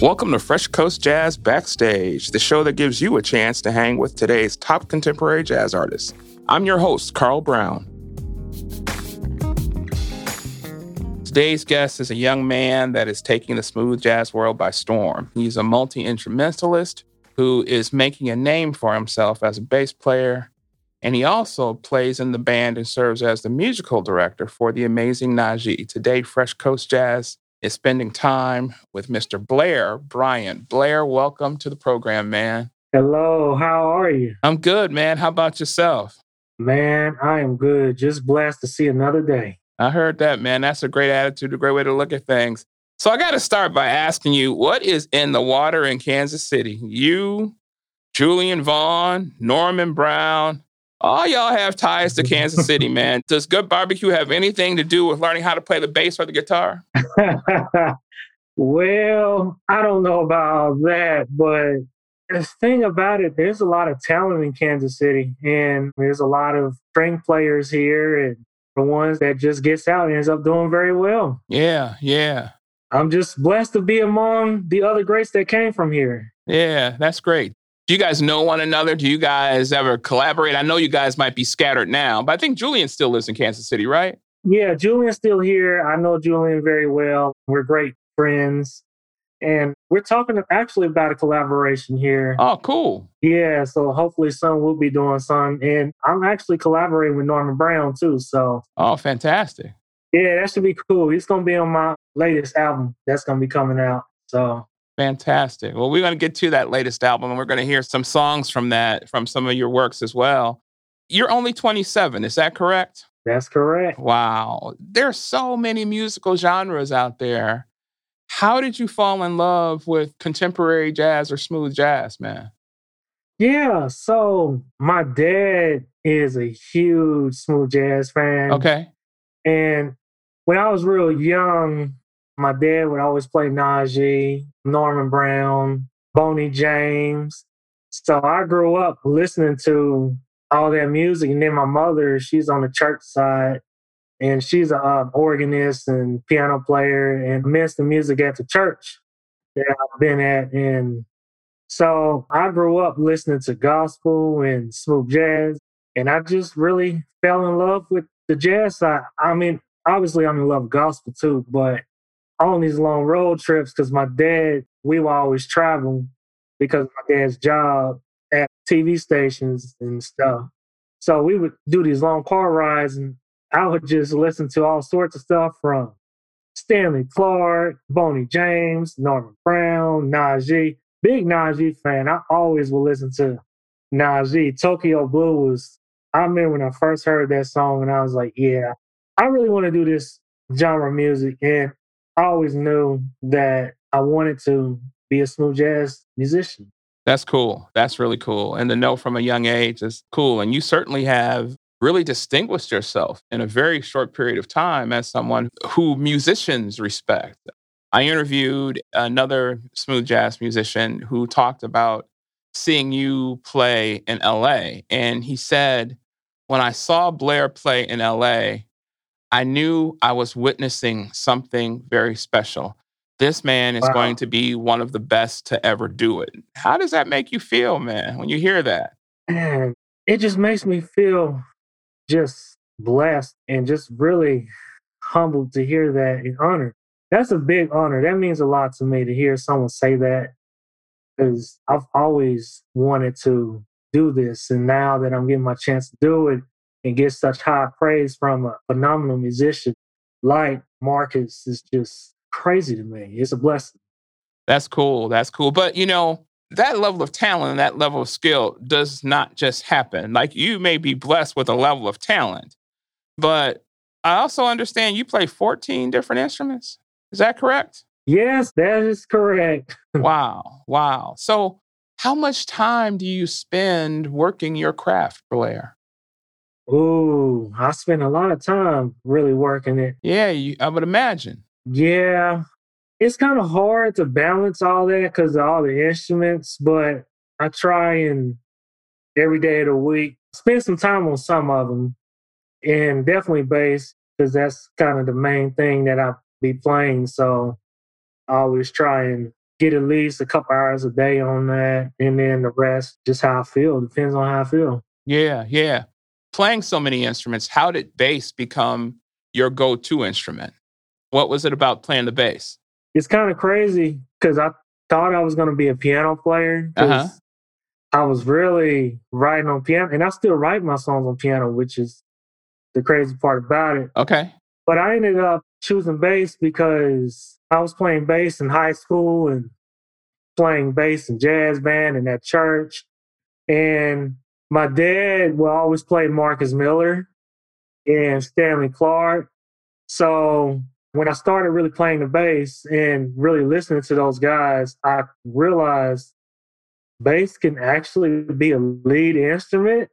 Welcome to Fresh Coast Jazz Backstage, the show that gives you a chance to hang with today's top contemporary jazz artists. I'm your host, Carl Brown. Today's guest is a young man that is taking the smooth jazz world by storm. He's a multi instrumentalist who is making a name for himself as a bass player, and he also plays in the band and serves as the musical director for the amazing Najee. Today, Fresh Coast Jazz is spending time with Mr. Blair Bryant. Blair, welcome to the program, man. Hello, how are you? I'm good, man. How about yourself? Man, I am good. Just blessed to see another day. I heard that, man. That's a great attitude, a great way to look at things. So I got to start by asking you, what is in the water in Kansas City? You, Julian Vaughn, Norman Brown, all y'all have ties to Kansas City, man. Does good barbecue have anything to do with learning how to play the bass or the guitar? well, I don't know about that, but the thing about it, there's a lot of talent in Kansas City, and there's a lot of string players here, and the ones that just gets out ends up doing very well. Yeah, yeah. I'm just blessed to be among the other greats that came from here. Yeah, that's great. Do you guys know one another? Do you guys ever collaborate? I know you guys might be scattered now, but I think Julian still lives in Kansas City, right? Yeah, Julian's still here. I know Julian very well. We're great friends. And we're talking actually about a collaboration here. Oh, cool. Yeah, so hopefully soon we'll be doing some. And I'm actually collaborating with Norman Brown too. So Oh, fantastic. Yeah, that should be cool. He's gonna be on my latest album that's gonna be coming out. So Fantastic. Well, we're going to get to that latest album and we're going to hear some songs from that, from some of your works as well. You're only 27, is that correct? That's correct. Wow. There's so many musical genres out there. How did you fall in love with contemporary jazz or smooth jazz, man? Yeah, so my dad is a huge smooth jazz fan. Okay. And when I was real young, my dad would always play Najee, Norman Brown, Boney James. So I grew up listening to all that music. And then my mother, she's on the church side and she's an uh, organist and piano player and missed the music at the church that I've been at. And so I grew up listening to gospel and smooth jazz. And I just really fell in love with the jazz side. I mean, obviously I'm in love with gospel too, but on these long road trips because my dad, we were always traveling because my dad's job at TV stations and stuff. So we would do these long car rides and I would just listen to all sorts of stuff from Stanley Clarke, Boney James, Norman Brown, Najee. Big Najee fan. I always will listen to Najee. Tokyo Blue was, I remember when I first heard that song and I was like, yeah, I really want to do this genre music. And I always knew that I wanted to be a smooth jazz musician. That's cool. That's really cool. And to know from a young age is cool. And you certainly have really distinguished yourself in a very short period of time as someone who musicians respect. I interviewed another smooth jazz musician who talked about seeing you play in LA. And he said, when I saw Blair play in LA, I knew I was witnessing something very special. This man is wow. going to be one of the best to ever do it. How does that make you feel, man, when you hear that? Man, it just makes me feel just blessed and just really humbled to hear that and honored. That's a big honor. That means a lot to me to hear someone say that because I've always wanted to do this. And now that I'm getting my chance to do it, and get such high praise from a phenomenal musician like Marcus is just crazy to me. It's a blessing. That's cool. That's cool. But you know, that level of talent and that level of skill does not just happen. Like you may be blessed with a level of talent, but I also understand you play 14 different instruments. Is that correct? Yes, that is correct. wow. Wow. So, how much time do you spend working your craft, Blair? Oh, I spent a lot of time really working it. Yeah, you, I would imagine. Yeah, it's kind of hard to balance all that because of all the instruments, but I try and every day of the week spend some time on some of them, and definitely bass because that's kind of the main thing that I be playing. So I always try and get at least a couple hours a day on that. And then the rest, just how I feel. Depends on how I feel. Yeah, yeah. Playing so many instruments, how did bass become your go to instrument? What was it about playing the bass? It's kind of crazy because I thought I was going to be a piano player. Uh-huh. I was really writing on piano, and I still write my songs on piano, which is the crazy part about it. Okay. But I ended up choosing bass because I was playing bass in high school and playing bass in jazz band and at church. And my dad will always play Marcus Miller and Stanley Clarke. So when I started really playing the bass and really listening to those guys, I realized bass can actually be a lead instrument.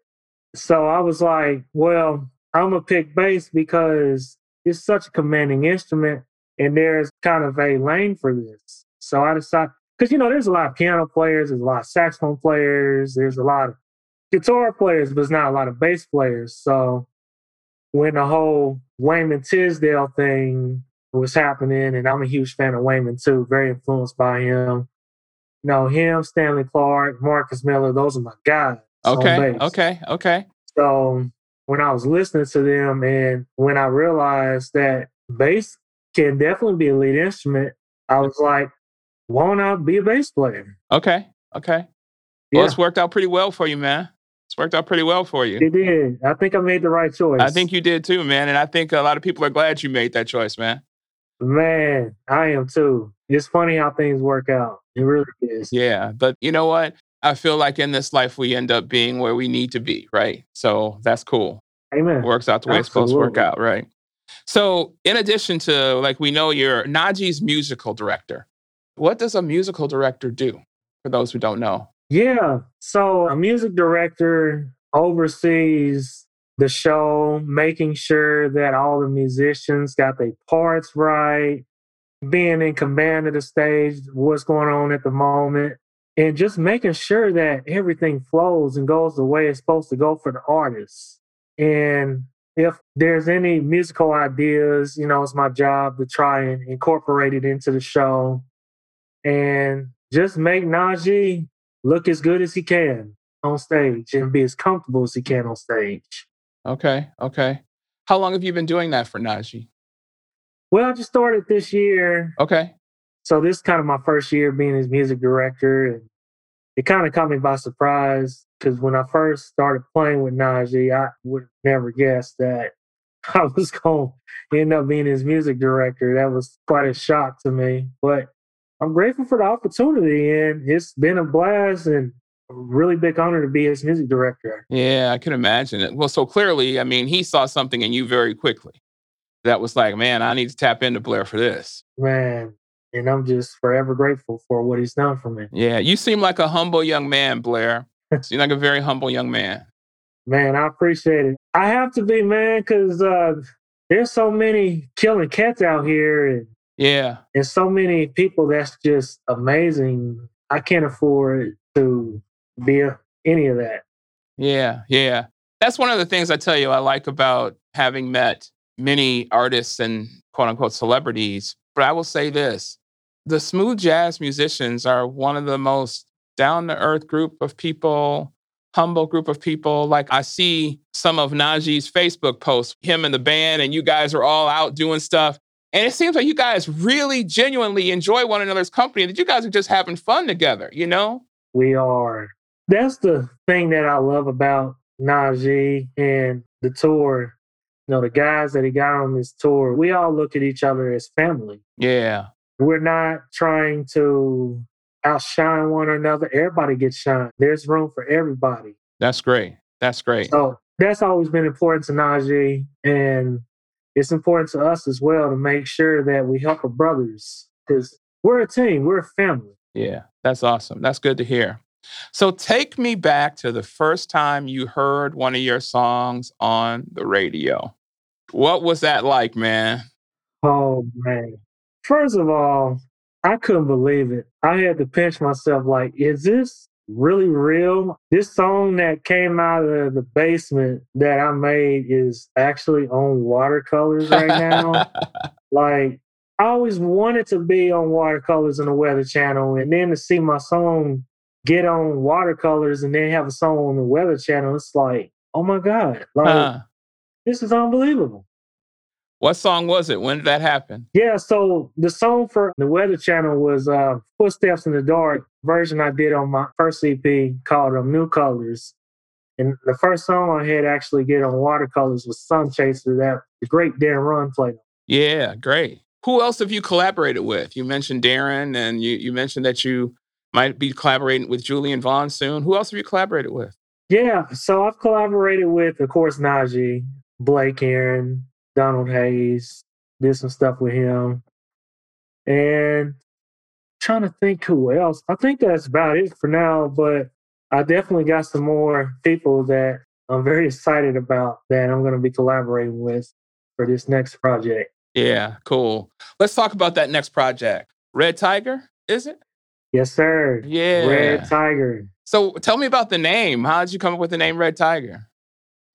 So I was like, well, I'm gonna pick bass because it's such a commanding instrument and there's kind of a lane for this. So I decided because you know there's a lot of piano players, there's a lot of saxophone players, there's a lot of guitar players, but it's not a lot of bass players. So when the whole Wayman Tisdale thing was happening, and I'm a huge fan of Wayman too, very influenced by him. You know, him, Stanley Clarke, Marcus Miller, those are my guys. Okay, okay, okay. So when I was listening to them and when I realized that bass can definitely be a lead instrument, I was like, why not be a bass player? Okay, okay. Well, yeah. it's worked out pretty well for you, man. It's worked out pretty well for you. It did. I think I made the right choice. I think you did too, man. And I think a lot of people are glad you made that choice, man. Man, I am too. It's funny how things work out. It really is. Yeah. But you know what? I feel like in this life, we end up being where we need to be, right? So that's cool. Amen. It works out the way Absolutely. it's supposed to work out, right? So, in addition to, like, we know you're Najee's musical director. What does a musical director do for those who don't know? Yeah. So a music director oversees the show, making sure that all the musicians got their parts right, being in command of the stage, what's going on at the moment, and just making sure that everything flows and goes the way it's supposed to go for the artists. And if there's any musical ideas, you know, it's my job to try and incorporate it into the show and just make Najee look as good as he can on stage and be as comfortable as he can on stage. Okay, okay. How long have you been doing that for Najee? Well, I just started this year. Okay. So this is kind of my first year being his music director, and it kind of caught me by surprise because when I first started playing with Najee, I would have never guessed that I was going to end up being his music director. That was quite a shock to me, but I'm grateful for the opportunity, and it's been a blast and a really big honor to be his music director. Yeah, I can imagine it. Well, so clearly, I mean, he saw something in you very quickly. That was like, man, I need to tap into Blair for this. Man, and I'm just forever grateful for what he's done for me. Yeah, you seem like a humble young man, Blair. seem like a very humble young man. Man, I appreciate it. I have to be, man, because uh, there's so many killing cats out here, and yeah. And so many people that's just amazing. I can't afford to be a, any of that. Yeah, yeah. That's one of the things I tell you I like about having met many artists and quote unquote celebrities. But I will say this the smooth jazz musicians are one of the most down to earth group of people, humble group of people. Like I see some of Najee's Facebook posts, him and the band, and you guys are all out doing stuff. And it seems like you guys really genuinely enjoy one another's company, that you guys are just having fun together, you know? We are. That's the thing that I love about Najee and the tour. You know, the guys that he got on this tour, we all look at each other as family. Yeah. We're not trying to outshine one another. Everybody gets shined. There's room for everybody. That's great. That's great. So that's always been important to Najee. And it's important to us as well to make sure that we help our brothers because we're a team, we're a family. Yeah, that's awesome. That's good to hear. So take me back to the first time you heard one of your songs on the radio. What was that like, man? Oh, man. First of all, I couldn't believe it. I had to pinch myself like, is this really real. This song that came out of the basement that I made is actually on watercolors right now. like I always wanted to be on watercolors in the Weather Channel, and then to see my song get on watercolors and then have a song on the Weather Channel, it's like, oh my god, like Huh. this is unbelievable. What song was it? When did that happen? Yeah, so the song for the Weather Channel was uh, "Footsteps in the Dark" version I did on my first EP called um, "New Colors." And the first song I had actually get on watercolors was "Sun Chaser" that the great Darren Rahn played. Yeah, great. Who else have you collaborated with? You mentioned Darren, and you, you mentioned that you might be collaborating with Julian Vaughn soon. Who else have you collaborated with? Yeah, so I've collaborated with, of course, Najee, Blake Aaron, Donald Hayes, did some stuff with him. And trying to think who else. I think that's about it for now, but I definitely got some more people that I'm very excited about that I'm going to be collaborating with for this next project. Yeah, cool. Let's talk about that next project. Red Tiger, is it? Yes, sir. Yeah. Red Tiger. So tell me about the name. How did you come up with the name Red Tiger?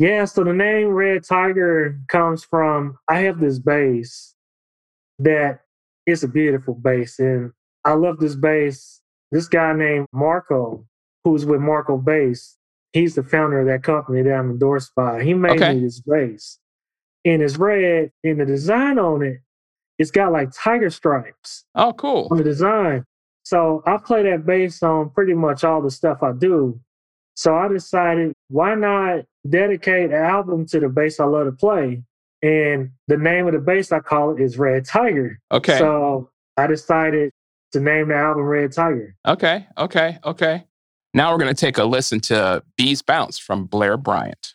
Yeah, so the name Red Tiger comes from I have this bass that is a beautiful bass, and I love this bass. This guy named Marco, who's with Marco Bass, he's the founder of that company that I'm endorsed by. He made Okay. me this bass, and it's red, and the design on it, it's got like tiger stripes Oh, cool. on the design. So I play that bass on pretty much all the stuff I do. So I decided, why not dedicate an album to the bass I love to play? And the name of the bass I call it is Red Tiger. Okay. So I decided to name the album Red Tiger. Okay. Okay. Okay. Now we're going to take a listen to Bees Bounce from Blair Bryant.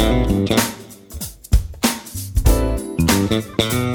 Thank you.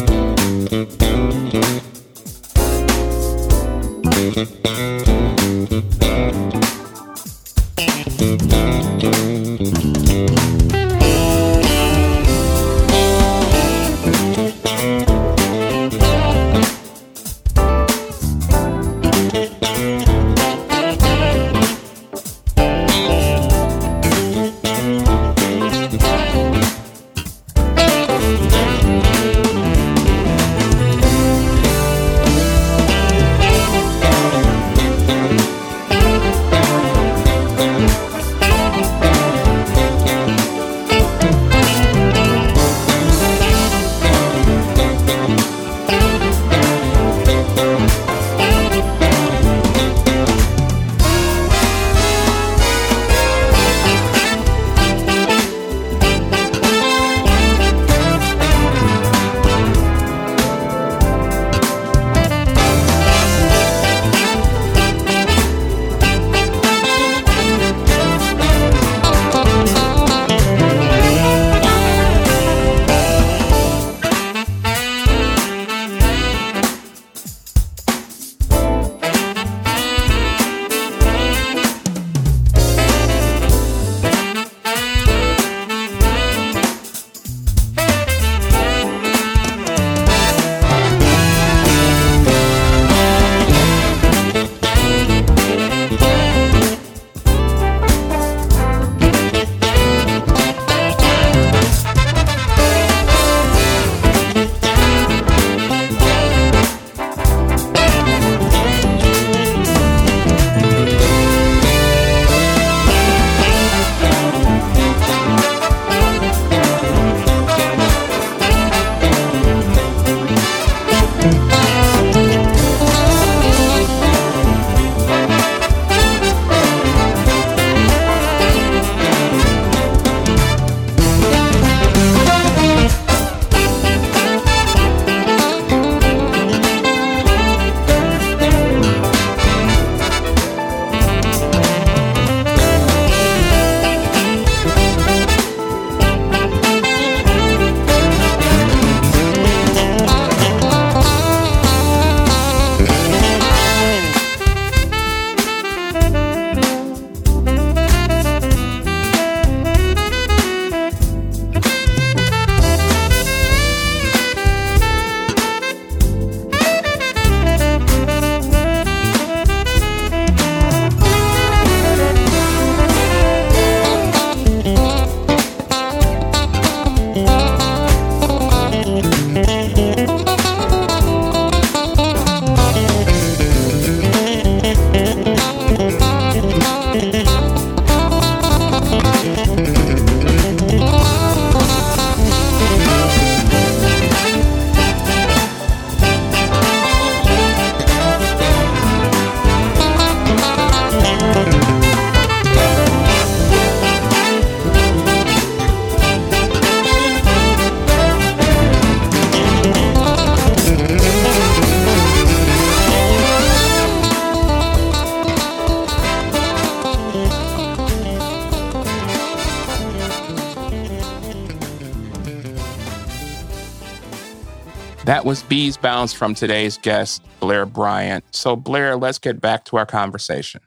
Was Bees Bounce from today's guest, Blair Bryant. So, Blair, let's get back to our conversation.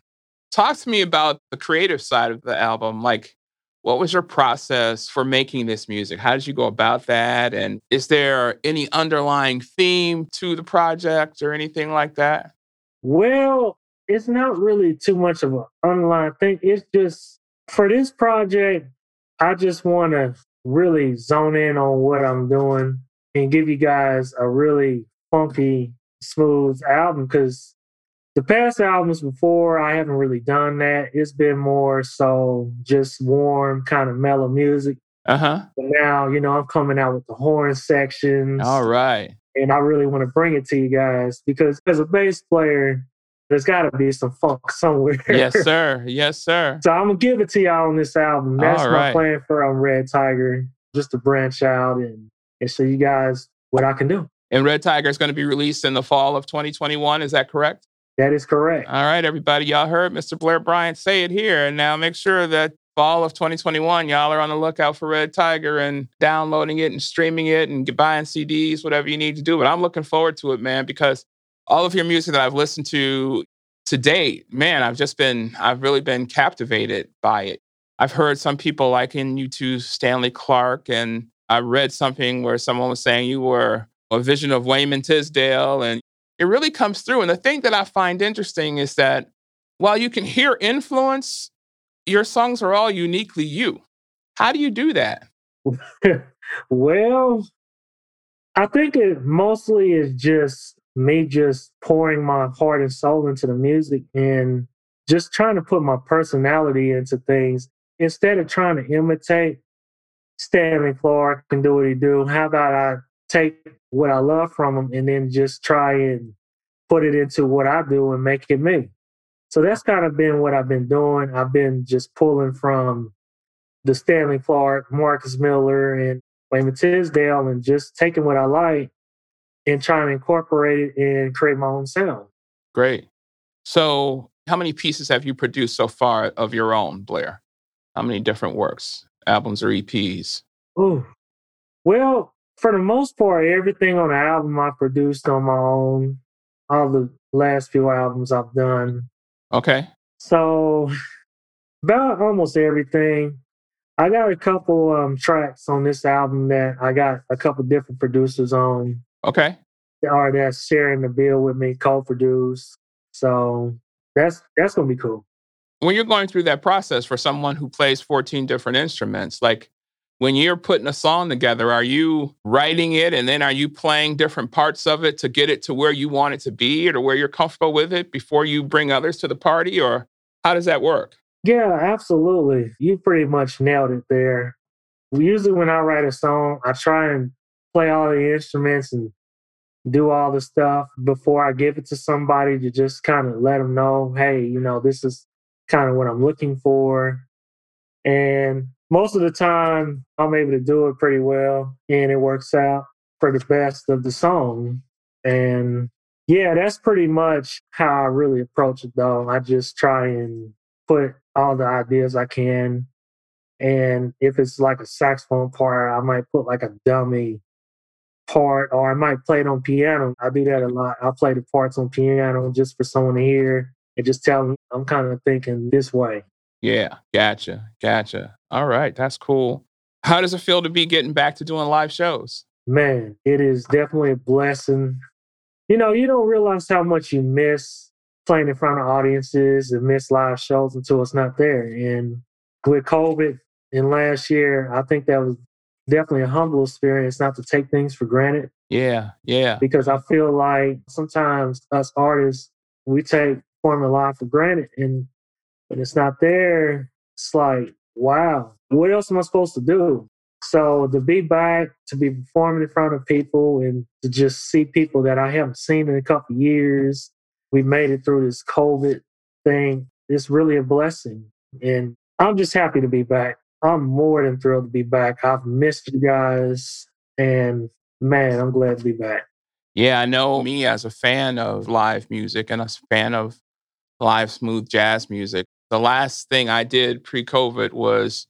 Talk to me about the creative side of the album. Like, what was your process for making this music? How did you go about that? And is there any underlying theme to the project or anything like that? Well, it's not really too much of an underlying thing. It's just for this project, I just want to really zone in on what I'm doing and give you guys a really funky, smooth album because the past albums before I haven't really done that. It's been more so just warm, kind of mellow music. Uh huh. But now, you know, I'm coming out with the horn sections. All right. And I really want to bring it to you guys because as a bass player, there's got to be some funk somewhere. Yes, sir. Yes, sir. so I'm gonna give it to y'all on this album. That's my plan for um, Red Tiger, just to branch out and and show you guys what I can do. And Red Tiger is going to be released in the fall of 2021. Is that correct? That is correct. All right, everybody. Y'all heard Mr. Blair Bryant say it here. And now make sure that fall of 2021, y'all are on the lookout for Red Tiger and downloading it and streaming it and buying CDs, whatever you need to do. But I'm looking forward to it, man, because all of your music that I've listened to to date, man, I've just been, I've really been captivated by it. I've heard some people liken you to Stanley Clarke, and I read something where someone was saying you were a vision of Wayman Tisdale, and it really comes through. And the thing that I find interesting is that while you can hear influence, your songs are all uniquely you. How do you do that? well, I think it mostly is just me just pouring my heart and soul into the music and just trying to put my personality into things instead of trying to imitate Stanley Clarke and do what he do. How about I take what I love from him and then just try and put it into what I do and make it me. So that's kind of been what I've been doing. I've been just pulling from the Stanley Clarke, Marcus Miller, and Wayman Tisdale, and just taking what I like and trying to incorporate it and create my own sound. Great. So, how many pieces have you produced so far of your own, Blair? How many different works, albums, or EPs? Ooh. Well, for the most part, everything on the album I produced on my own. All the last few albums I've done. Okay. So, about almost everything. I got a couple um, tracks on this album that I got a couple different producers on, Okay. or that's sharing the bill with me, co-produce. So that's that's gonna be cool. When you're going through that process for someone who plays 14 different instruments, like when you're putting a song together, are you writing it and then are you playing different parts of it to get it to where you want it to be or to where you're comfortable with it before you bring others to the party? Or how does that work? Yeah, absolutely. You pretty much nailed it there. Usually, when I write a song, I try and play all the instruments and do all the stuff before I give it to somebody to just kind of let them know, hey, you know, this is kind of what I'm looking for. And most of the time, I'm able to do it pretty well and it works out for the best of the song. And yeah, that's pretty much how I really approach it, though. I just try and put all the ideas I can. And if it's like a saxophone part, I might put like a dummy part, or I might play it on piano. I do that a lot. I play the parts on piano just for someone to hear and just tell them I'm kind of thinking this way. Yeah, gotcha. Gotcha. All right. That's cool. How does it feel to be getting back to doing live shows? Man, it is definitely a blessing. You know, you don't realize how much you miss playing in front of audiences and miss live shows until it's not there. And with COVID and last year, I think that was definitely a humble experience not to take things for granted Yeah, yeah. because I feel like sometimes us artists, we take performing live for granted. And when it's not there, it's like, wow, what else am I supposed to do? So to be back, to be performing in front of people and to just see people that I haven't seen in a couple years, we made it through this COVID thing. It's really a blessing. And I'm just happy to be back. I'm more than thrilled to be back. I've missed you guys. And man, I'm glad to be back. Yeah, I know me as a fan of live music and a fan of live smooth jazz music. The last thing I did pre COVID was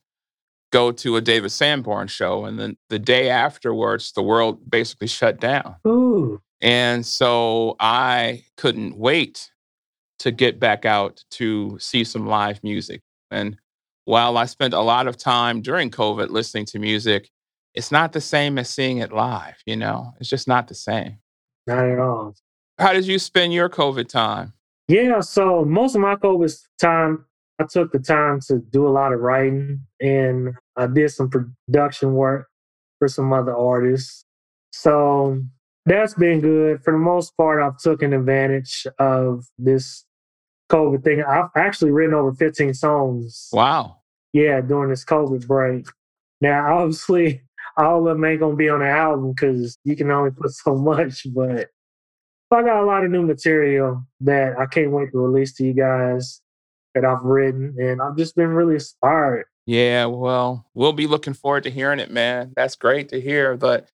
go to a David Sanborn show. And then the day afterwards, the world basically shut down. Ooh. And so I couldn't wait to get back out to see some live music. And while I spent a lot of time during COVID listening to music, it's not the same as seeing it live, you know? It's just not the same. Not at all. How did you spend your COVID time? Yeah, so most of my COVID time, I took the time to do a lot of writing and I did some production work for some other artists. So that's been good. For the most part, I've taken advantage of this COVID thing. I've actually written over 15 songs. Wow. Yeah, during this COVID break. Now, obviously, all of them ain't gonna be on the album because you can only put so much, but I got a lot of new material that I can't wait to release to you guys that I've written, and I've just been really inspired. Yeah, well, we'll be looking forward to hearing it, man. That's great to hear. But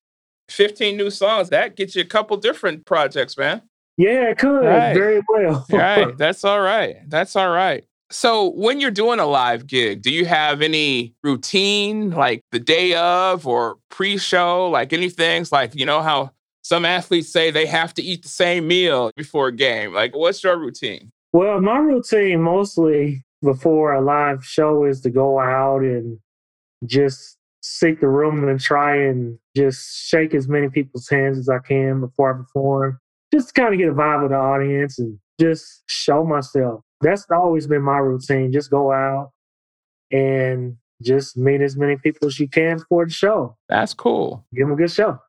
15 new songs, that gets you a couple different projects, man. Yeah, it could right. very well. right. That's all right. That's all right. So, when you're doing a live gig, do you have any routine like the day of or pre show, like anything? Like, you know, how some athletes say they have to eat the same meal before a game. Like, what's your routine? Well, my routine mostly before a live show is to go out and just seek the room and try and just shake as many people's hands as I can before I perform just to kind of get a vibe of the audience and just show myself. That's always been my routine. Just go out and just meet as many people as you can for the show. That's cool. Give them a good show.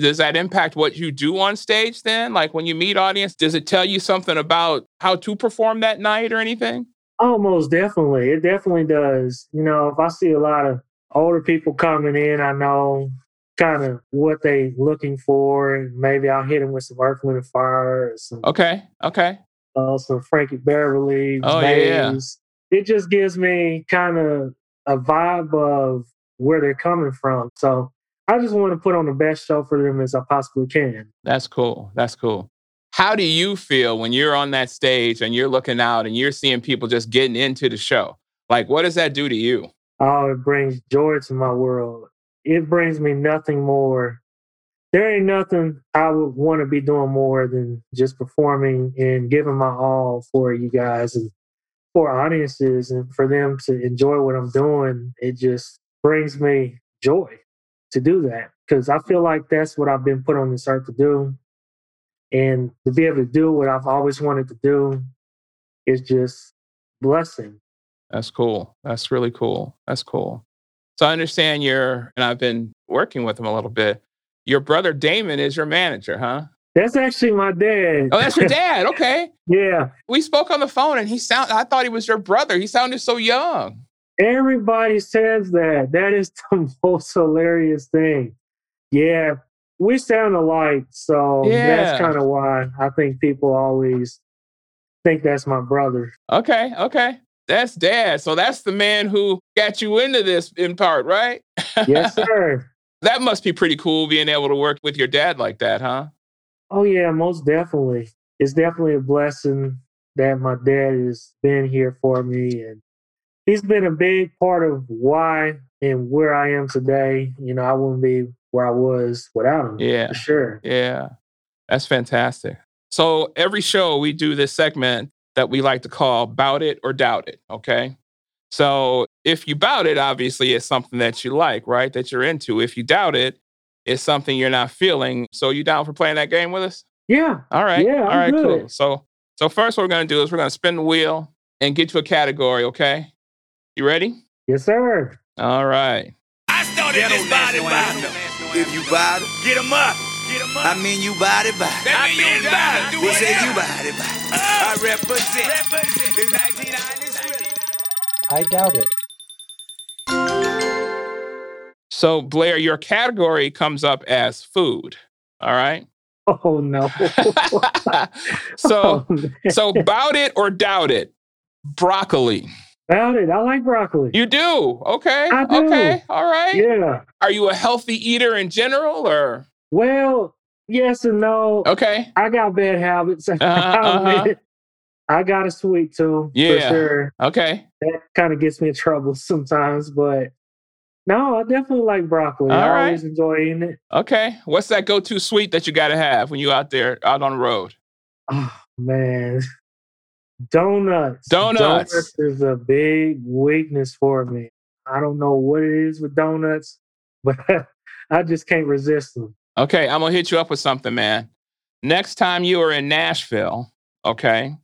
Does that impact what you do on stage then? Like when you meet audience, does it tell you something about how to perform that night or anything? Almost definitely. It definitely does. You know, if I see a lot of older people coming in, I know kind of what they looking for, and maybe I'll hit them with some Earth, Wind, and Fire. Some, okay, okay. Uh, some Frankie Beverly. Oh yeah. It just gives me kind of a vibe of where they're coming from. So I just want to put on the best show for them as I possibly can. That's cool. That's cool. How do you feel when you're on that stage and you're looking out and you're seeing people just getting into the show? Like, what does that do to you? Oh, it brings joy to my world it brings me nothing more. There ain't nothing I would want to be doing more than just performing and giving my all for you guys and for audiences and for them to enjoy what I'm doing. It just brings me joy to do that because I feel like that's what I've been put on this earth to do. And to be able to do what I've always wanted to do is just blessing. That's cool. That's really cool. That's cool. So I understand you're, and I've been working with him a little bit. Your brother Damon is your manager, huh? That's actually my dad. Oh, that's your dad. Okay. yeah. We spoke on the phone and he sound I thought he was your brother. He sounded so young. Everybody says that. That is the most hilarious thing. Yeah. We sound alike. So yeah. that's kind of why I think people always think that's my brother. Okay. Okay. That's dad. So that's the man who got you into this in part, right? Yes, sir. that must be pretty cool being able to work with your dad like that, huh? Oh, yeah, most definitely. It's definitely a blessing that my dad has been here for me. And he's been a big part of why and where I am today. You know, I wouldn't be where I was without him. Yeah. For sure. Yeah. That's fantastic. So every show we do this segment that we like to call bout it or doubt it. Okay. So if you bout it, obviously it's something that you like, right? That you're into. If you doubt it, it's something you're not feeling. So you down for playing that game with us? Yeah. All right. Yeah. All right, good. cool. So so first what we're gonna do is we're gonna spin the wheel and get you a category, okay? You ready? Yes, sir. All right. I started this body If you body, get them up. Get them up. I mean you body body. I mean you body. We say you body body. Uh, I represent. It's 1993. I doubt it. So Blair, your category comes up as food. All right. Oh no. so oh, so bout it or doubt it. Broccoli. Doubt it. I like broccoli. You do? Okay. I do. Okay. All right. Yeah. Are you a healthy eater in general or? Well, yes and no. Okay. I got bad habits. Uh-huh, uh-huh. I got a sweet tooth. Yeah. Sure. Okay. That kind of gets me in trouble sometimes, but No, I definitely like broccoli. All I right. always enjoy eating it. Okay. What's that go-to sweet that you got to have when you out there out on the road? Oh man, donuts. Donuts. Donuts is a big weakness for me. I don't know what it is with donuts, but I just can't resist them. Okay, I'm gonna hit you up with something, man. Next time you are in Nashville, okay,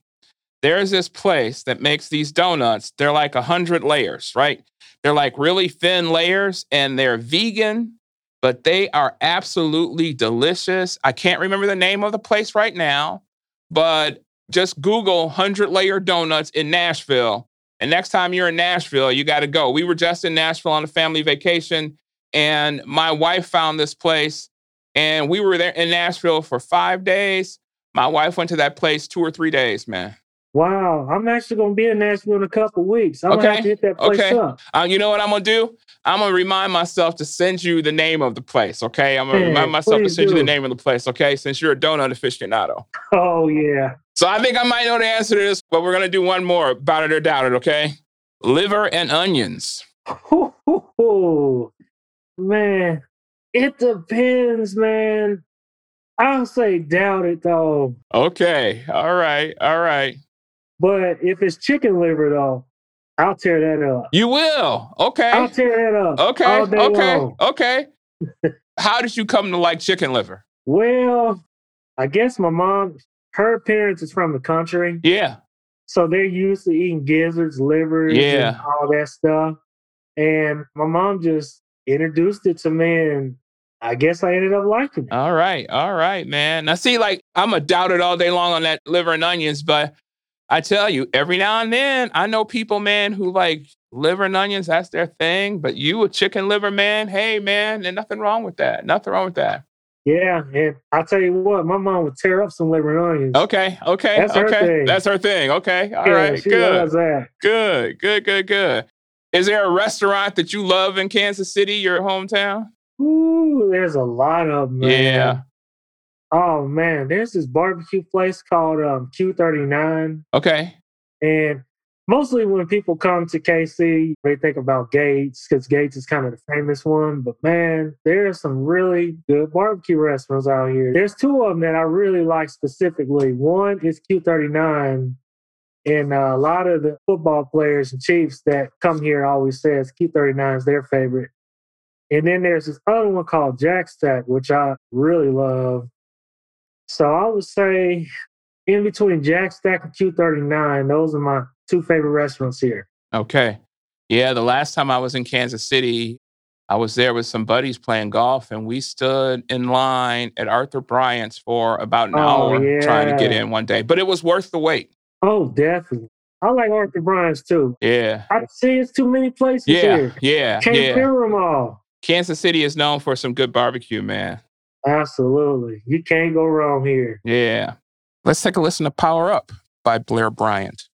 there's this place that makes these donuts. They're like a hundred layers, right? They're like really thin layers, and they're vegan, but they are absolutely delicious. I can't remember the name of the place right now, but just Google hundred layer donuts in Nashville. And next time you're in Nashville, you got to go. We were just in Nashville on a family vacation, and my wife found this place and we were there in Nashville for five days. My wife went to that place two or three days, man. Wow, I'm actually gonna be in Nashville in a couple weeks. I'm gonna have to hit that place okay. up. Uh, you know what I'm gonna do? I'm gonna remind myself to send you the name of the place, okay? I'm gonna Yeah, remind myself to send you the name of the place, okay? Since you're a donut aficionado. Oh yeah. So I think I might know the answer to this, but we're gonna do one more about it or doubt it, okay? Liver and onions. Oh, man, it depends, man. I'll say doubt it though. Okay, all right, all right. But if it's chicken liver though, I'll tear that up. You will, okay. I'll tear that up. Okay, okay, long. okay. How did you come to like chicken liver? Well, I guess my mom, her parents is from the country, Yeah. so they're used to eating gizzards, livers, Yeah. and all that stuff. And my mom just introduced it to me, and I guess I ended up liking it. All right, all right, man. Now, see, like I'm a doubt it all day long on that liver and onions, but I tell you, every now and then, I know people, man, who like liver and onions. That's their thing. But you, a chicken liver man, hey, man, there's nothing wrong with that. Nothing wrong with that. Yeah, and I'll tell you what, my mom would tear up some liver and onions. Okay, okay, That's her okay. thing. That's her thing. Okay, all yeah, right, good, good, good, good, good. Is there a restaurant that you love in Kansas City, your hometown? Ooh, there's a lot of them. man. Yeah. Oh man, there's this barbecue place called um, Q39, Okay. and mostly when people come to KC, they think about Gates because Gates is kind of the famous one. But man, there's some really good barbecue restaurants out here. There's two of them that I really like specifically. One is Q39, and uh, a lot of the football players and Chiefs that come here always says Q39 is their favorite. And then there's this other one called Jack Stack, which I really love. So I would say in between Jack Stack and Q39, those are my two favorite restaurants here. Okay. Yeah, the last time I was in Kansas City, I was there with some buddies playing golf, and we stood in line at Arthur Bryant's for about an Oh, hour trying to get in one day. But it was worth the wait. Oh, definitely. I like Arthur Bryant's too. Yeah. I see it's too many places Yeah. here. Yeah. Can't Yeah. remember them all. Kansas City is known for some good barbecue, man. Absolutely. You can't go wrong here. Yeah. Let's take a listen to Power Up by Blair Bryant.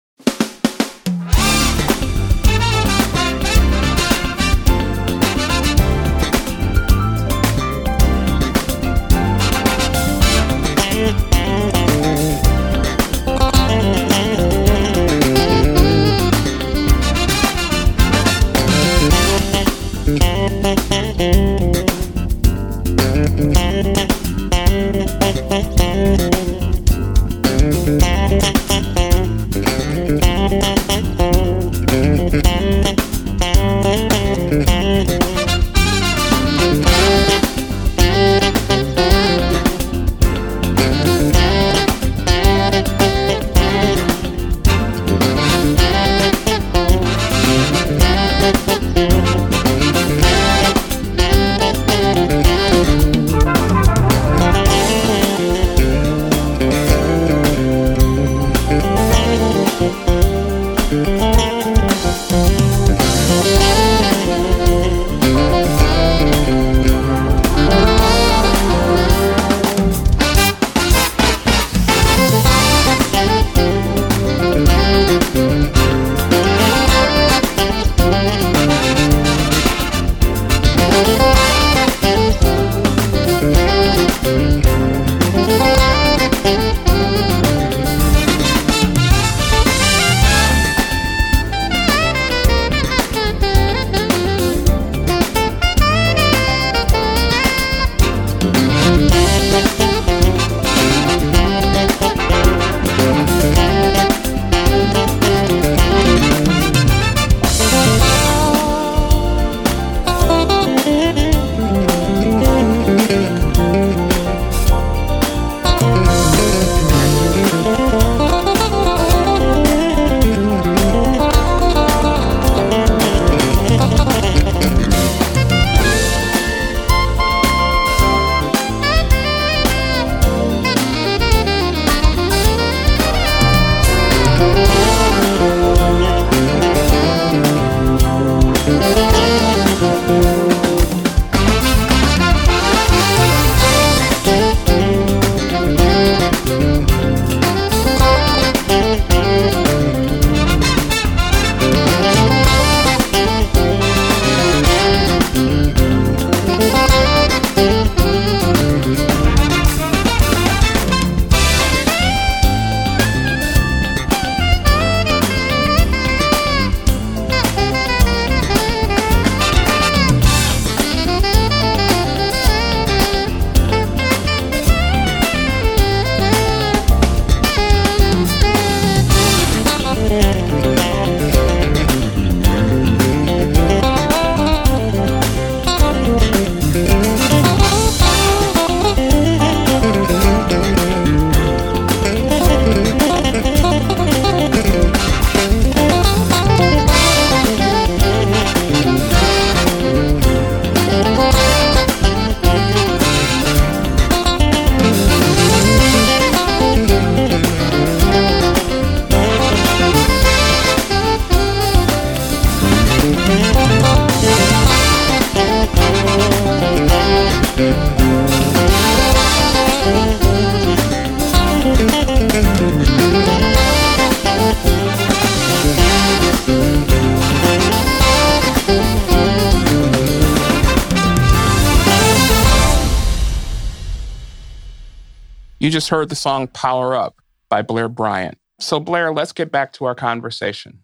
Just heard the song Power Up by Blair Bryant. So, Blair, let's get back to our conversation.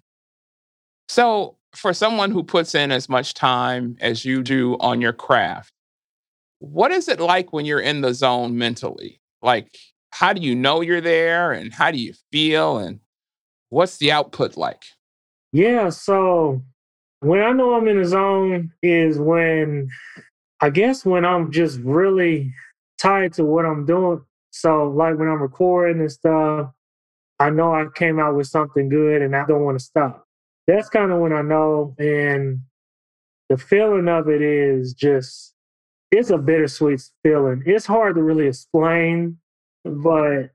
So, for someone who puts in as much time as you do on your craft, what is it like when you're in the zone mentally? Like, how do you know you're there and how do you feel and what's the output like? Yeah, so when I know I'm in the zone is when I guess when I'm just really tied to what I'm doing. So like when I'm recording and stuff, I know I came out with something good and I don't want to stop. That's kind of when I know and the feeling of it is just it's a bittersweet feeling. It's hard to really explain but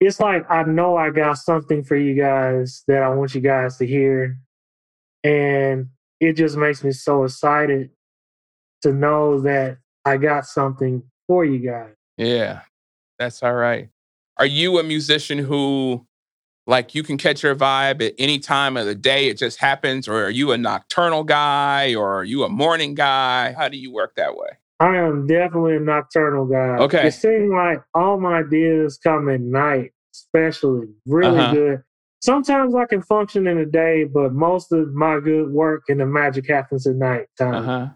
it's like I know I got something for you guys that I want you guys to hear. And it just makes me so excited to know that I got something for you guys. Yeah, that's all right. Are you a musician who, like, you can catch your vibe at any time of the day? It just happens? Or are you a nocturnal guy? Or are you a morning guy? How do you work that way? I am definitely a nocturnal guy. Okay. It seems like all my ideas come at night, especially really uh-huh. good. Sometimes I can function in the day, but most of my good work and the magic happens at night time. Uh-huh.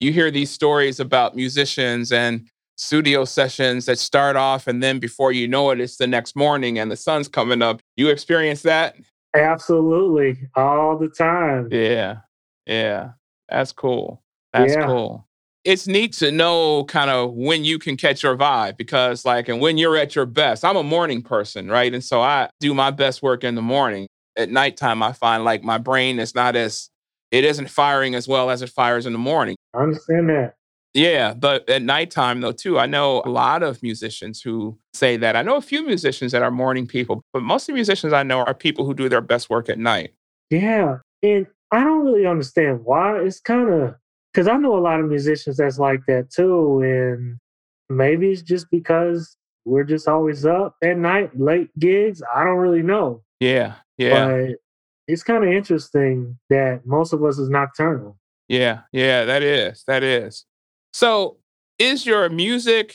You hear these stories about musicians and studio sessions that start off, and then before you know it, it's the next morning and the sun's coming up. You experience that? Absolutely, all the time. Yeah, yeah, that's cool. That's yeah. cool it's neat to know kind of when you can catch your vibe because like and when you're at your best i'm a morning person right and so i do my best work in the morning at nighttime i find like my brain is not as it isn't firing as well as it fires in the morning i understand that yeah but at nighttime though too i know a lot of musicians who say that i know a few musicians that are morning people but most of the musicians i know are people who do their best work at night yeah and i don't really understand why it's kind of because I know a lot of musicians that's like that too. And maybe it's just because we're just always up at night, late gigs. I don't really know. Yeah. Yeah. But it's kind of interesting that most of us is nocturnal. Yeah. Yeah. That is. That is. So is your music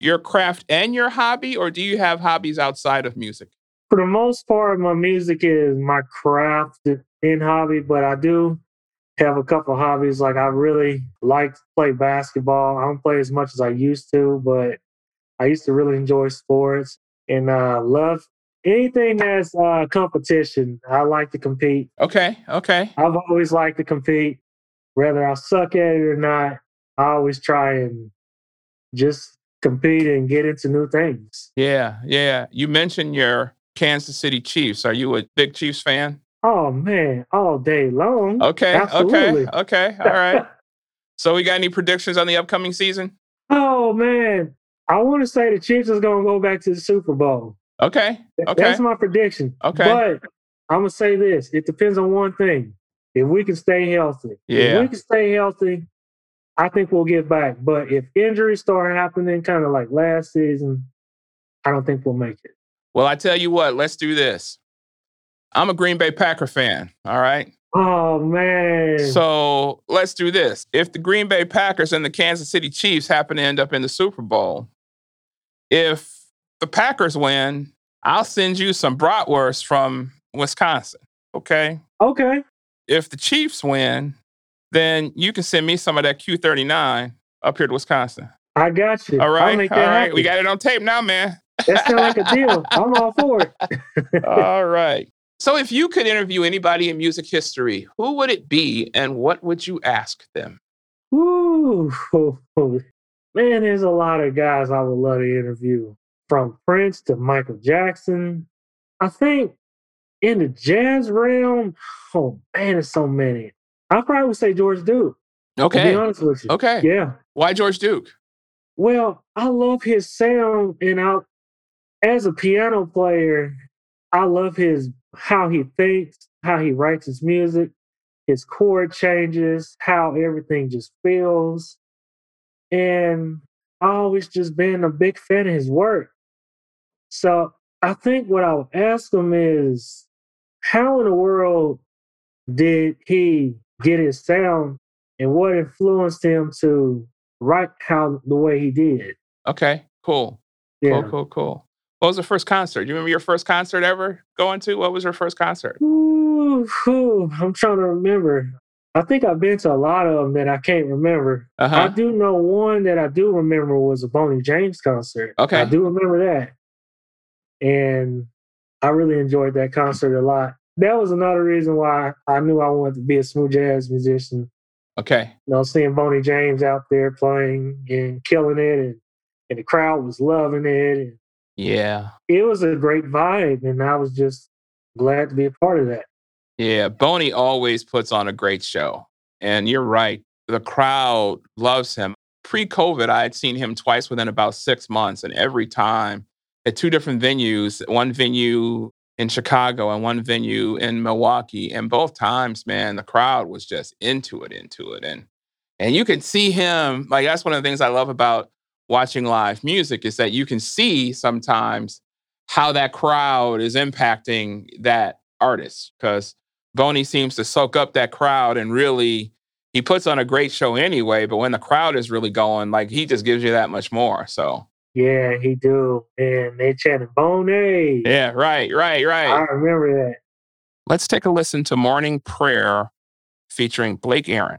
your craft and your hobby, or do you have hobbies outside of music? For the most part, my music is my craft and hobby, but I do have a couple hobbies. Like I really like to play basketball. I don't play as much as I used to, but I used to really enjoy sports and uh, love anything that's uh, competition. I like to compete. Okay. Okay. I've always liked to compete, whether I suck at it or not. I always try and just compete and get into new things. Yeah. Yeah. You mentioned your Kansas City Chiefs. Are you a big Chiefs fan? Oh man, all day long. Okay, Absolutely. okay, okay. All right. so we got any predictions on the upcoming season? Oh man. I want to say the Chiefs is gonna go back to the Super Bowl. Okay. Okay. That's my prediction. Okay. But I'm gonna say this. It depends on one thing. If we can stay healthy. Yeah. If we can stay healthy, I think we'll get back. But if injuries start happening kind of like last season, I don't think we'll make it. Well, I tell you what, let's do this. I'm a Green Bay Packer fan. All right. Oh man. So let's do this. If the Green Bay Packers and the Kansas City Chiefs happen to end up in the Super Bowl, if the Packers win, I'll send you some bratwurst from Wisconsin. Okay. Okay. If the Chiefs win, then you can send me some of that Q39 up here to Wisconsin. I got you. All right. All right. Happen. We got it on tape now, man. That sounds like a deal. I'm all for it. all right. So, if you could interview anybody in music history, who would it be and what would you ask them? Ooh, man, there's a lot of guys I would love to interview from Prince to Michael Jackson. I think in the jazz realm, oh man, there's so many. I probably would say George Duke. Okay. To be honest with you. Okay. Yeah. Why George Duke? Well, I love his sound, and I, as a piano player, I love his how he thinks, how he writes his music, his chord changes, how everything just feels. And I always just been a big fan of his work. So I think what I would ask him is how in the world did he get his sound and what influenced him to write how the way he did? Okay, cool. Yeah. Cool, cool, cool. What was the first concert? Do you remember your first concert ever going to? What was your first concert? Ooh, ooh, I'm trying to remember. I think I've been to a lot of them that I can't remember. Uh-huh. I do know one that I do remember was a Boney James concert. Okay. I do remember that. And I really enjoyed that concert a lot. That was another reason why I knew I wanted to be a smooth jazz musician. Okay. You know, seeing Boney James out there playing and killing it and, and the crowd was loving it. And yeah. It was a great vibe and I was just glad to be a part of that. Yeah, Boney always puts on a great show. And you're right. The crowd loves him. Pre COVID, I had seen him twice within about six months. And every time at two different venues, one venue in Chicago and one venue in Milwaukee. And both times, man, the crowd was just into it, into it. And and you can see him, like that's one of the things I love about watching live music is that you can see sometimes how that crowd is impacting that artist. Because Boney seems to soak up that crowd and really he puts on a great show anyway, but when the crowd is really going, like he just gives you that much more. So yeah, he do. And they chanted Boney. Yeah, right, right, right. I remember that. Let's take a listen to Morning Prayer featuring Blake Aaron.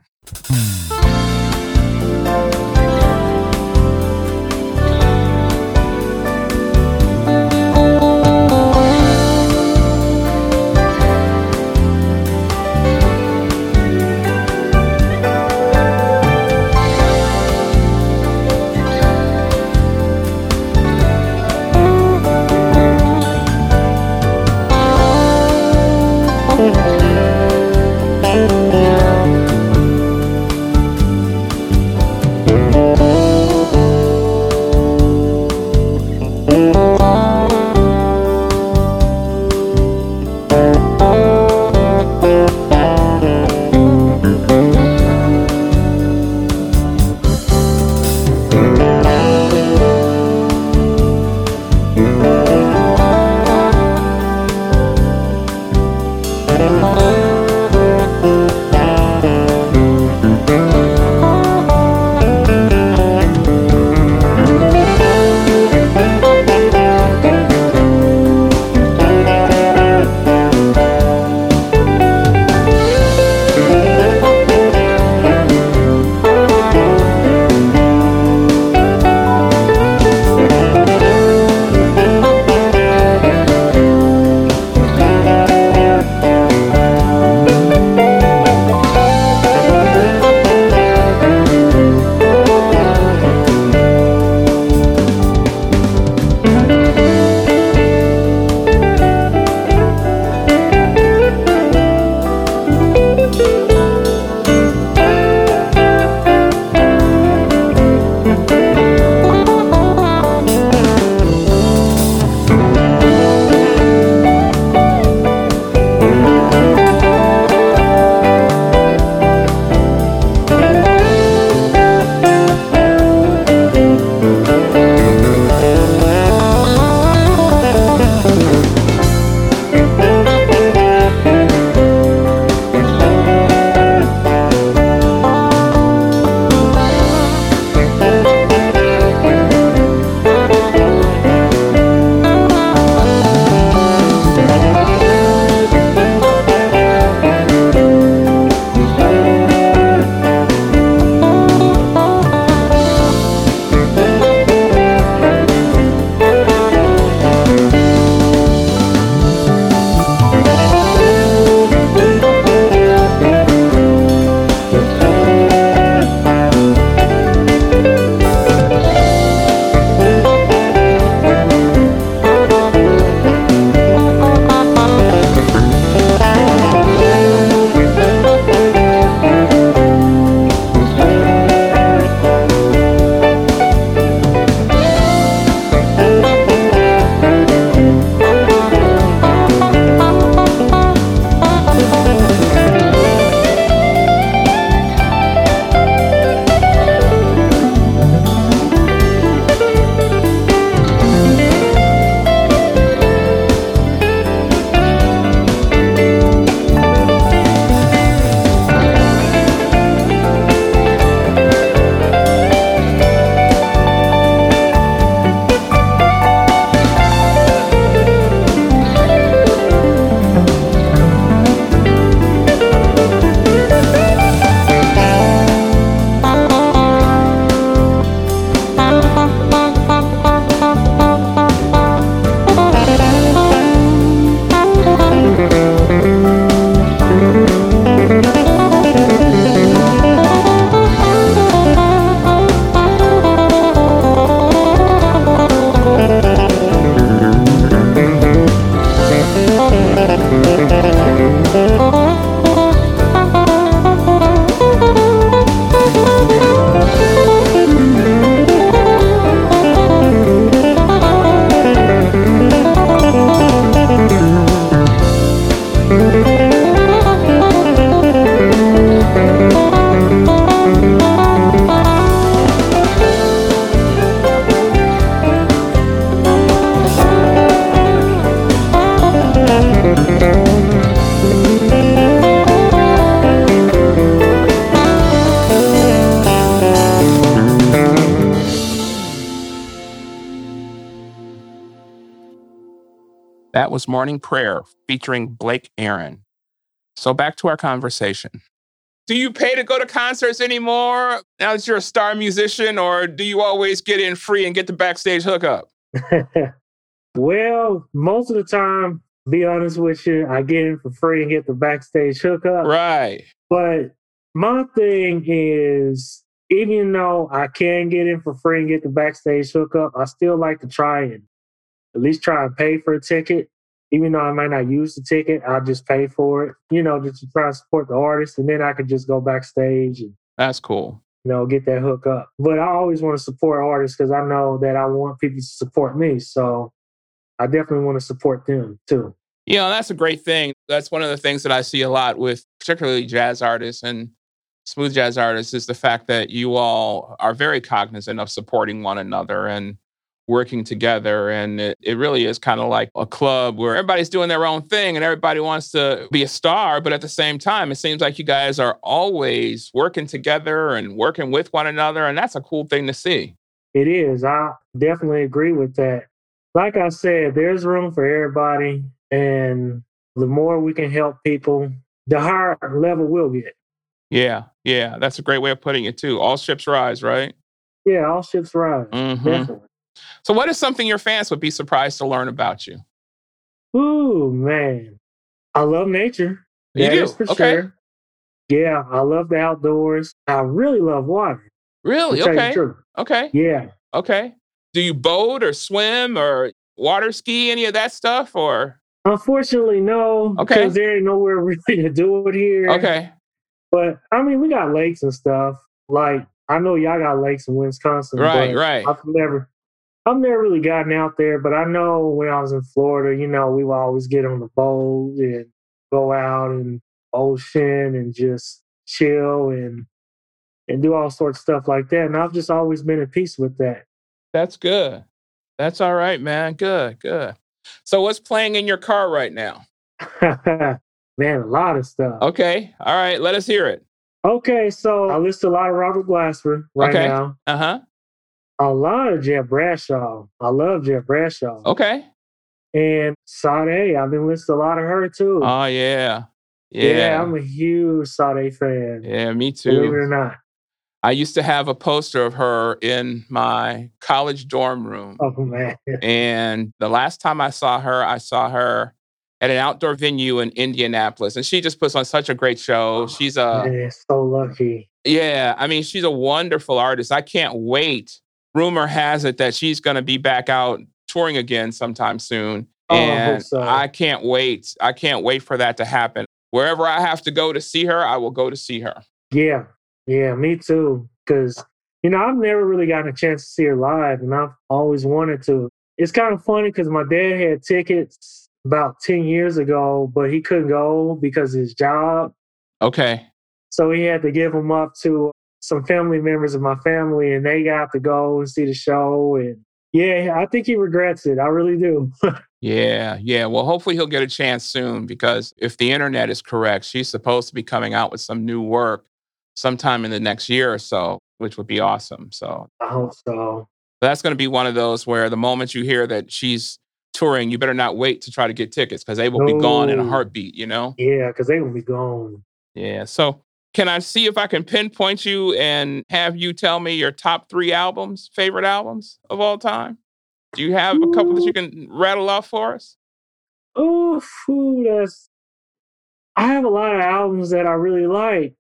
Was Morning Prayer featuring Blake Aaron. So back to our conversation. Do you pay to go to concerts anymore now that you're a star musician, or do you always get in free and get the backstage hookup? well, most of the time, be honest with you, I get in for free and get the backstage hookup. Right. But my thing is, even though I can get in for free and get the backstage hookup, I still like to try and at least try and pay for a ticket. Even though I might not use the ticket, I'll just pay for it, you know, just to try to support the artist. And then I could just go backstage and that's cool. You know, get that hook up. But I always want to support artists because I know that I want people to support me. So I definitely want to support them too. You know, that's a great thing. That's one of the things that I see a lot with particularly jazz artists and smooth jazz artists is the fact that you all are very cognizant of supporting one another and working together. And it, it really is kind of like a club where everybody's doing their own thing and everybody wants to be a star. But at the same time, it seems like you guys are always working together and working with one another. And that's a cool thing to see. It is. I definitely agree with that. Like I said, there's room for everybody. And the more we can help people, the higher level we'll get. Yeah, yeah, that's a great way of putting it too. All ships rise, right? Yeah, all ships rise. Mm-hmm. Definitely. So, what is something your fans would be surprised to learn about you? Ooh, man, I love nature. You that do? for okay. sure. Yeah, I love the outdoors. I really love water. Really? Okay. Okay. Yeah. Okay. Do you boat or swim or water ski, any of that stuff, or? Unfortunately, no. Okay. Because there ain't nowhere really to do it here. Okay. But I mean, we got lakes and stuff. Like I know y'all got lakes in Wisconsin. Right, right. I've never, I've never really gotten out there. But I know when I was in Florida, you know, we would always get on the boat and go out and ocean and just chill and and do all sorts of stuff like that. And I've just always been at peace with that. That's good. That's all right, man. Good, good. So what's playing in your car right now? Man, a lot of stuff. Okay. All right. Let us hear it. Okay. So I listen to a lot of Robert Glasper right okay. now. Uh huh. A lot of Jeff Bradshaw. I love Jeff Bradshaw. Okay. And Sade, I've been listening to a lot of her too. Oh, yeah. Yeah. Yeah, I'm a huge Sade fan. Yeah, me too. Believe it or not. I used to have a poster of her in my college dorm room. Oh, man. And the last time I saw her, I saw her at an outdoor venue in Indianapolis. And she just puts on such a great show. Oh, she's a man, so lucky. Yeah. I mean, she's a wonderful artist. I can't wait. Rumor has it that she's going to be back out touring again sometime soon. Oh, and I, so. I can't wait. I can't wait for that to happen. Wherever I have to go to see her, I will go to see her. Yeah. Yeah, me too. Because, you know, I've never really gotten a chance to see her live and I've always wanted to. It's kind of funny because my dad had tickets about 10 years ago, but he couldn't go because of his job. Okay. So he had to give them up to some family members of my family, and they got to go and see the show. And yeah, I think he regrets it. I really do. yeah, yeah. Well, hopefully he'll get a chance soon because if the internet is correct, she's supposed to be coming out with some new work sometime in the next year or so, which would be awesome. So I hope so. That's going to be one of those where the moment you hear that she's touring, you better not wait to try to get tickets because they will no. be gone in a heartbeat, you know? Yeah, because they will be gone. Yeah. So can I see if I can pinpoint you and have you tell me your top three albums, favorite albums of all time? Do you have a couple that you can rattle off for us? Oh, that's. I have a lot of albums that I really like.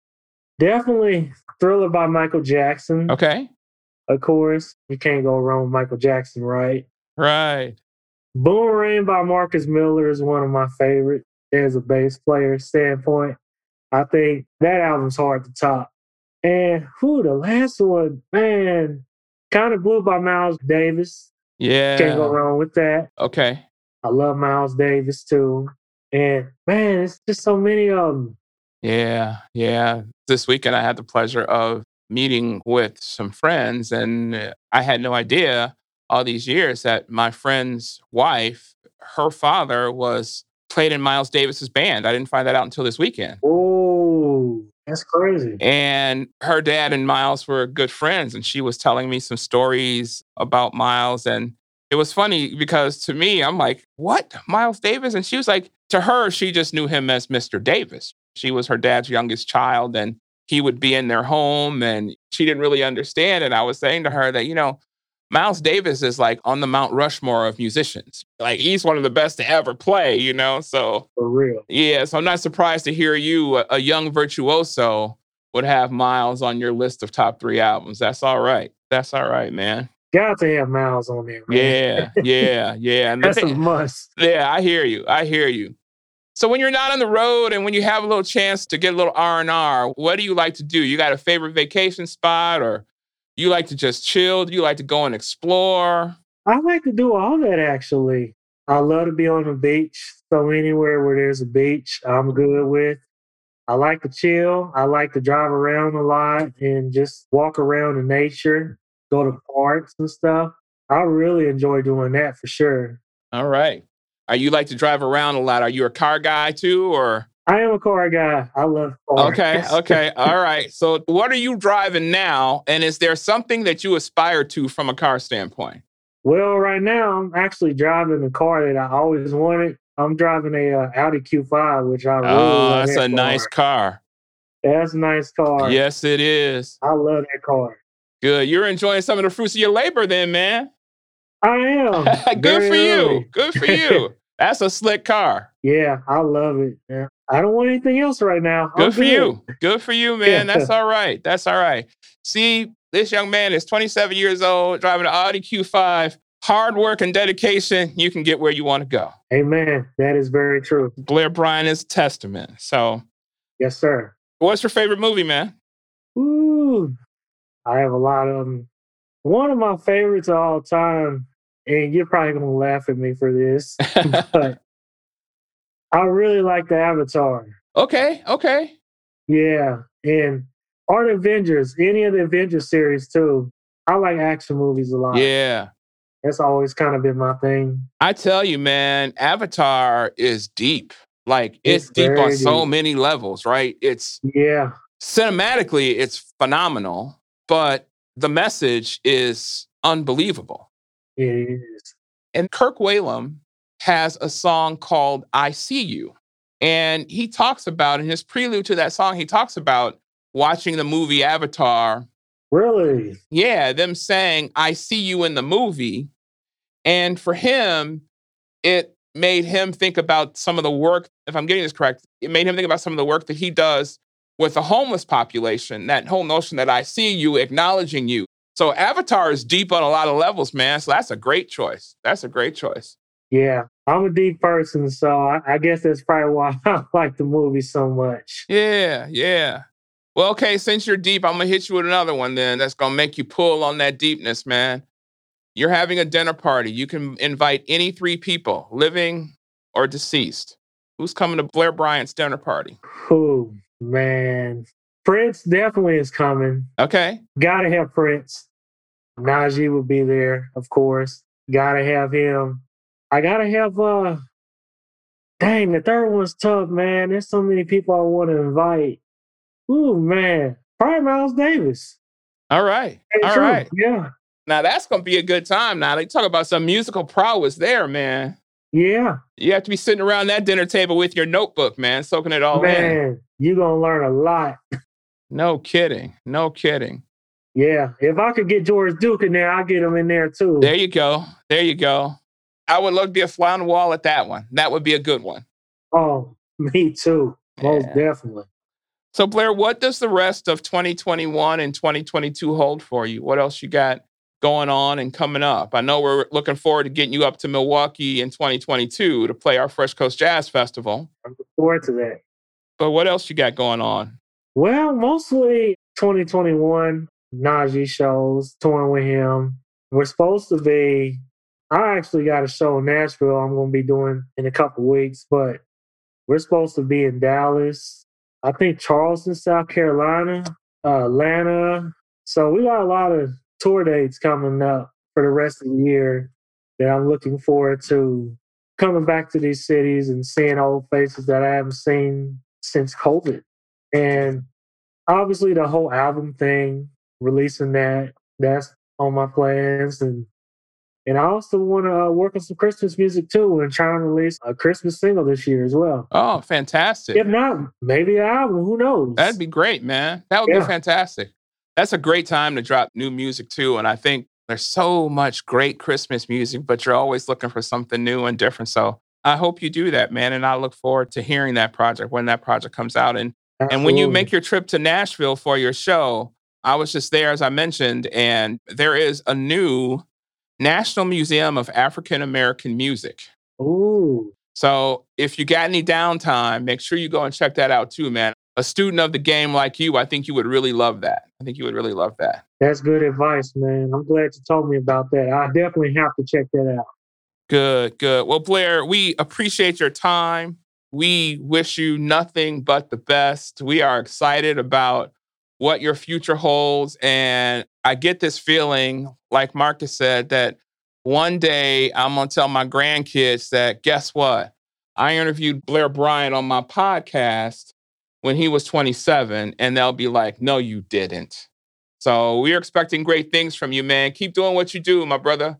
Definitely Thriller by Michael Jackson. Okay. Of course, you can't go wrong with Michael Jackson, right? Right. Boomerang by Marcus Miller is one of my favorite as a bass player standpoint. I think that album's hard to top. And who the last one, man, Kind of Blue by Miles Davis. Yeah. Can't go wrong with that. Okay. I love Miles Davis too. And man, it's just so many of them. Yeah, yeah. This weekend I had the pleasure of meeting with some friends and uh, I had no idea all these years that my friend's wife, her father was played in Miles Davis's band. I didn't find that out until this weekend. Oh, that's crazy. And her dad and Miles were good friends, and she was telling me some stories about Miles. And it was funny because to me, I'm like, what? Miles Davis? And she was like, to her, she just knew him as Mr. Davis. She was her dad's youngest child and he would be in their home and she didn't really understand. And I was saying to her that, you know, Miles Davis is like on the Mount Rushmore of musicians. Like he's one of the best to ever play, you know? So, for real. Yeah. So I'm not surprised to hear you, a, a young virtuoso, would have Miles on your list of top three albums. That's all right. That's all right, man. Got to have Miles on there. Man. Yeah, yeah, yeah. And That's a must. Yeah, I hear you. I hear you. So when you're not on the road and when you have a little chance to get a little R and R, what do you like to do? You got a favorite vacation spot, or you like to just chill? Do you like to go and explore? I like to do all that actually. I love to be on the beach. So anywhere where there's a beach, I'm good with. I like to chill. I like to drive around a lot and just walk around in nature go to parks and stuff. I really enjoy doing that for sure. All right. Are you like to drive around a lot? Are you a car guy too, or? I am a car guy. I love cars. Okay. Okay. All right. So, what are you driving now? And is there something that you aspire to from a car standpoint? Well, right now I'm actually driving a car that I always wanted. I'm driving a uh, Audi Q5, which I really oh, that's that a car. nice car. That's a nice car. Yes, it is. I love that car. Good. You're enjoying some of the fruits of your labor then, man. I am. Good for early. you. Good for you. That's a slick car. Yeah, I love it. Yeah. I don't want anything else right now. Good I'm for good. you. Good for you, man. That's all right. That's all right. See, this young man is 27 years old, driving an Audi Q5. Hard work and dedication, you can get where you want to go. Amen. That is very true. Blair Bryant is testament. So, yes, sir. What's your favorite movie, man? Ooh, I have a lot of them. One of my favorites of all time, and you're probably going to laugh at me for this, but I really like the Avatar. Okay, okay. Yeah, and Art Avengers, any of the Avengers series too. I like action movies a lot. Yeah. That's always kind of been my thing. I tell you, man, Avatar is deep. Like it's, it's deep on deep. so many levels, right? It's yeah. Cinematically, it's phenomenal but the message is unbelievable. It is. And Kirk Whalum has a song called I See You. And he talks about, in his prelude to that song, he talks about watching the movie Avatar. Really? Yeah, them saying, I see you in the movie. And for him, it made him think about some of the work, if I'm getting this correct, it made him think about some of the work that he does with the homeless population, that whole notion that I see you, acknowledging you. So Avatar is deep on a lot of levels, man. So that's a great choice. That's a great choice. Yeah, I'm a deep person, so I, I guess that's probably why I like the movie so much. Yeah, yeah. Well, okay, since you're deep, I'm gonna hit you with another one then that's gonna make you pull on that deepness, man. You're having a dinner party. You can invite any three people, living or deceased. Who's coming to Blair Bryant's dinner party? Who? Man, Prince definitely is coming. Okay. Gotta have Prince. Najee will be there, of course. Gotta have him. I gotta have uh dang, the third one's tough, man. There's so many people I want to invite. Ooh, man. Probably Miles Davis. All right. All true. right. Yeah. Now that's gonna be a good time. Now they talk about some musical prowess there, man. Yeah. You have to be sitting around that dinner table with your notebook, man, soaking it all man, in. Man, you're going to learn a lot. No kidding. No kidding. Yeah. If I could get George Duke in there, I'll get him in there too. There you go. There you go. I would love to be a fly on the wall at that one. That would be a good one. Oh, me too. Most yeah. definitely. So, Blair, what does the rest of 2021 and 2022 hold for you? What else you got going on and coming up. I know we're looking forward to getting you up to Milwaukee in 2022 to play our Fresh Coast Jazz Festival. I'm looking forward to that. But what else you got going on? Well, mostly 2021 Najee shows, touring with him. We're supposed to be. I actually got a show in Nashville I'm going to be doing in a couple weeks, but we're supposed to be in Dallas. I think Charleston, South Carolina, Atlanta. So we got a lot of tour dates coming up for the rest of the year that I'm looking forward to coming back to these cities and seeing old faces that I haven't seen since COVID. And obviously the whole album thing, releasing that, that's on my plans and And I also want to uh, work on some Christmas music too and try and release a Christmas single this year as well. Oh, fantastic. If not, maybe an album. Who knows? That'd be great, man. That would yeah. be fantastic. That's a great time to drop new music too. And I think there's so much great Christmas music, but you're always looking for something new and different. So I hope you do that, man. And I look forward to hearing that project when that project comes out. And Absolutely. and when you make your trip to Nashville for your show, I was just there, as I mentioned, and there is a new National Museum of African American Music. Ooh. So if you got any downtime, make sure you go and check that out too, man. A student of the game like you, I think you would really love that. I think you would really love that. That's good advice, man. I'm glad you told me about that. I definitely have to check that out. Good, good. Well, Blair, we appreciate your time. We wish you nothing but the best. We are excited about what your future holds. And I get this feeling, like Marcus said, that one day I'm going to tell my grandkids that guess what? I interviewed Blair Bryant on my podcast when he was 27, and they'll be like, no, you didn't. So we're expecting great things from you, man. Keep doing what you do, my brother.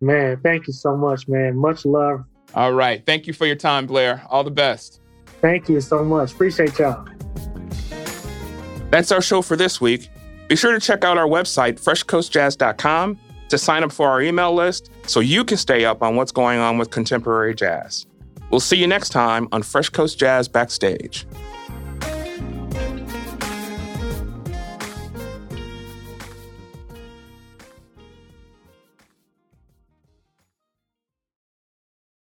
Man, thank you so much, man. Much love. All right. Thank you for your time, Blair. All the best. Thank you so much. Appreciate y'all. That's our show for this week. Be sure to check out our website, freshcoastjazz.com, to sign up for our email list so you can stay up on what's going on with contemporary jazz. We'll see you next time on Fresh Coast Jazz Backstage.